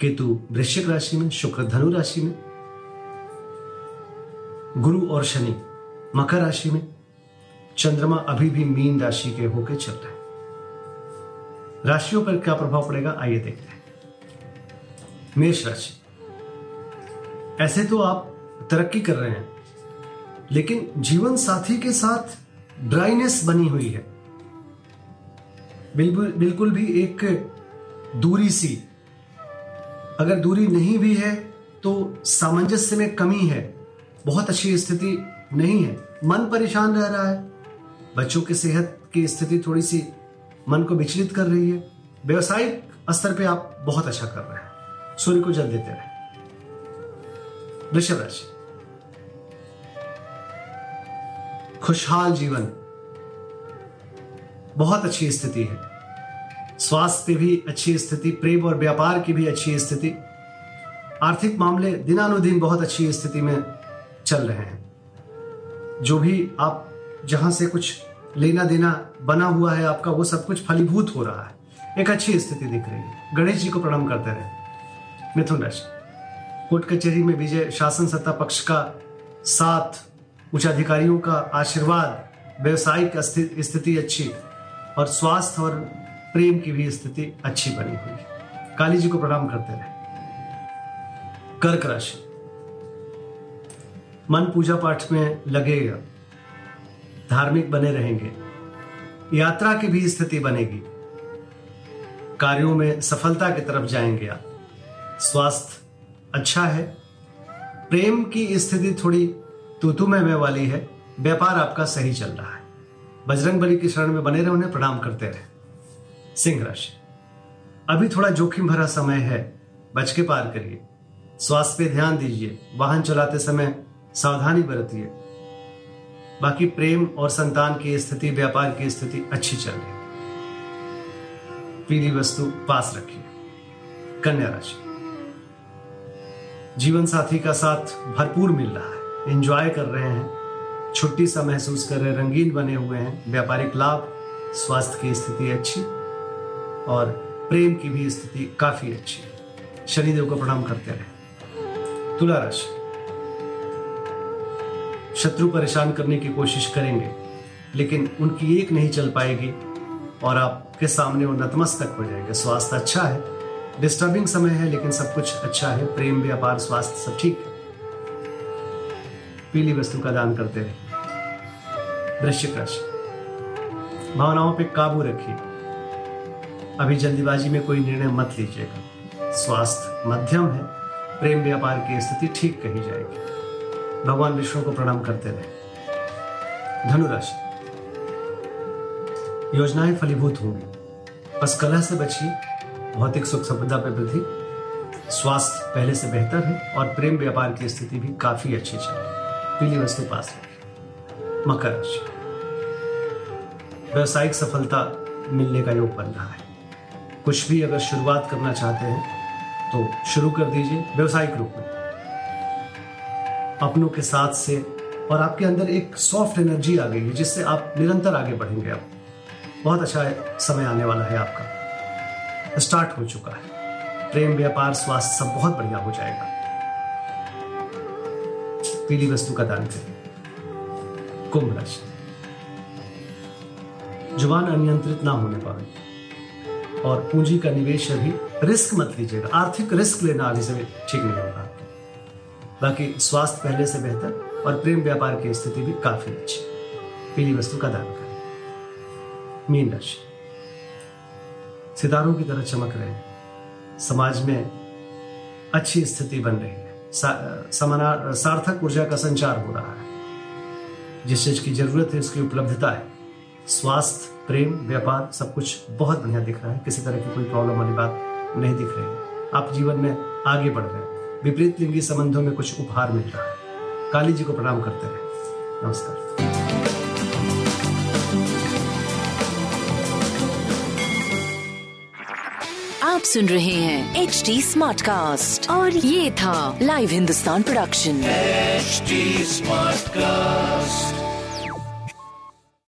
केतु वृश्चिक राशि में, शुक्र धनु राशि में, गुरु और शनि मकर राशि में, चंद्रमा अभी भी मीन राशि के होकर चल रहे राशियों पर क्या प्रभाव पड़ेगा, आइए देखते हैं। मेष राशि। ऐसे तो आप तरक्की कर रहे हैं, लेकिन जीवन साथी के साथ ड्राइनेस बनी हुई है। बिल्कुल बिल्कुल भी एक दूरी सी अगर दूरी नहीं भी है तो सामंजस्य में कमी है। बहुत अच्छी स्थिति नहीं है। मन परेशान रह रहा है। बच्चों की सेहत की स्थिति थोड़ी सी मन को विचलित कर रही है। व्यवसायिक स्तर पे आप बहुत अच्छा कर रहे हैं। सूर्य को जल देते रहे। वृषभ राशि। खुशहाल जीवन। बहुत अच्छी स्थिति है। स्वास्थ्य भी अच्छी स्थिति, प्रेम और व्यापार की भी अच्छी स्थिति। आर्थिक मामले दिनानुदिन बहुत अच्छी स्थिति में चल रहे हैं। जो भी आप जहाँ से कुछ लेना देना बना हुआ है आपका, वो सब कुछ फलीभूत हो रहा है। एक अच्छी स्थिति दिख रही है। गणेश जी को प्रणाम करते रहे। मिथुन राशि। कोर्ट कचहरी में विजय, शासन सत्ता पक्ष का साथ उच्च अधिकारियों का आशीर्वाद, व्यवसायिक स्थिति अच्छी और स्वास्थ्य और प्रेम की भी स्थिति अच्छी बनी हुई है। काली जी को प्रणाम करते रहे। कर्क राशि। मन पूजा पाठ में लगेगा। धार्मिक बने रहेंगे। यात्रा की भी स्थिति बनेगी। कार्यों में सफलता की तरफ़ जाएँगे आप। स्वास्थ्य अच्छा है। प्रेम की स्थिति थोड़ी तूतु में वाली है। व्यापार आपका सही चल रहा है। बजरंग बली की शरण में बने रहे, उन्हें प्रणाम करते रहे। सिंह राशि। अभी थोड़ा जोखिम भरा समय है, बच के पार करिए। स्वास्थ्य पे ध्यान दीजिए, वाहन चलाते समय सावधानी बरतिए। बाकी प्रेम और संतान की स्थिति, व्यापार की स्थिति अच्छी चल रही पीली वस्तु पास रखिए। कन्या राशि। जीवन साथी का साथ भरपूर मिल रहा है। एंजॉय कर रहे हैं। छुट्टी सा महसूस कर रहे हैं। रंगीन बने हुए हैं। व्यापारिक लाभ, स्वास्थ्य की स्थिति अच्छी। और प्रेम की भी स्थिति काफ़ी अच्छी है। शनिदेव को प्रणाम करते रहे। तुला राशि। शत्रु परेशान करने की कोशिश करेंगे, लेकिन उनकी एक नहीं चल पाएगी और आपके सामने वो नतमस्तक हो जाएँगे। स्वास्थ्य अच्छा है डिस्टर्बिंग समय है, लेकिन सब कुछ अच्छा है। प्रेम, व्यापार, स्वास्थ्य सब ठीक है। पीली वस्तु का दान करते रहे। वृश्चिक राशि। भावनाओं पे काबू रखिए। अभी जल्दीबाजी में कोई निर्णय मत लीजिएगा। स्वास्थ्य मध्यम है। प्रेम व्यापार की स्थिति ठीक कही जाएगी। भगवान विष्णु को प्रणाम करते रहे। धनुराशि। योजनाएँ फलीभूत होंगी। बस कलह से बचिए भौतिक सुख संपदा पर वृद्धि, स्वास्थ्य पहले से बेहतर है और प्रेम व्यापार की स्थिति भी काफ़ी अच्छी चल पीली वस्तु पास रखिए। मकर राशि। व्यवसायिक सफलता मिलने का योग बन रहा है। कुछ भी अगर शुरुआत करना चाहते हैं तो शुरू कर दीजिए व्यवसायिक रूप में। अपनों के साथ से और आपके अंदर एक सॉफ्ट एनर्जी आ गई है, जिससे आप निरंतर आगे बढ़ेंगे आप बहुत अच्छा समय आने वाला है आपका। स्टार्ट हो चुका है। प्रेम, व्यापार, स्वास्थ्य सब बहुत बढ़िया हो जाएगा। पीली वस्तु का दान करें कुंभ राशि। ज़ुबान अनियंत्रित ना होने पाए और पूंजी का निवेश अभी रिस्क मत लीजिएगा। आर्थिक रिस्क लेना आगे से ठीक नहीं होगा। बाकी स्वास्थ्य पहले से बेहतर और प्रेम व्यापार की स्थिति भी काफ़ी अच्छी। पीली वस्तु का दान करें। मीन राशि। सितारों की तरह चमक रहे हैं। समाज में अच्छी स्थिति बन रही है। सार्थक ऊर्जा का संचार हो रहा है। जिस चीज़ की ज़रूरत है, उसकी उपलब्धता है। स्वास्थ्य प्रेम व्यापार सब कुछ बहुत बढ़िया दिख रहा है। किसी तरह की कोई प्रॉब्लम वाली बात नहीं दिख रही है। आप जीवन में आगे बढ़ रहे हैं। विपरीत लिंगी संबंधों में कुछ उपहार मिल रहा है। काली जी को प्रणाम करते रहे। नमस्कार। आप सुन रहे हैं एच डी स्मार्ट कास्ट और ये था live Hindustan production smart Smartcast.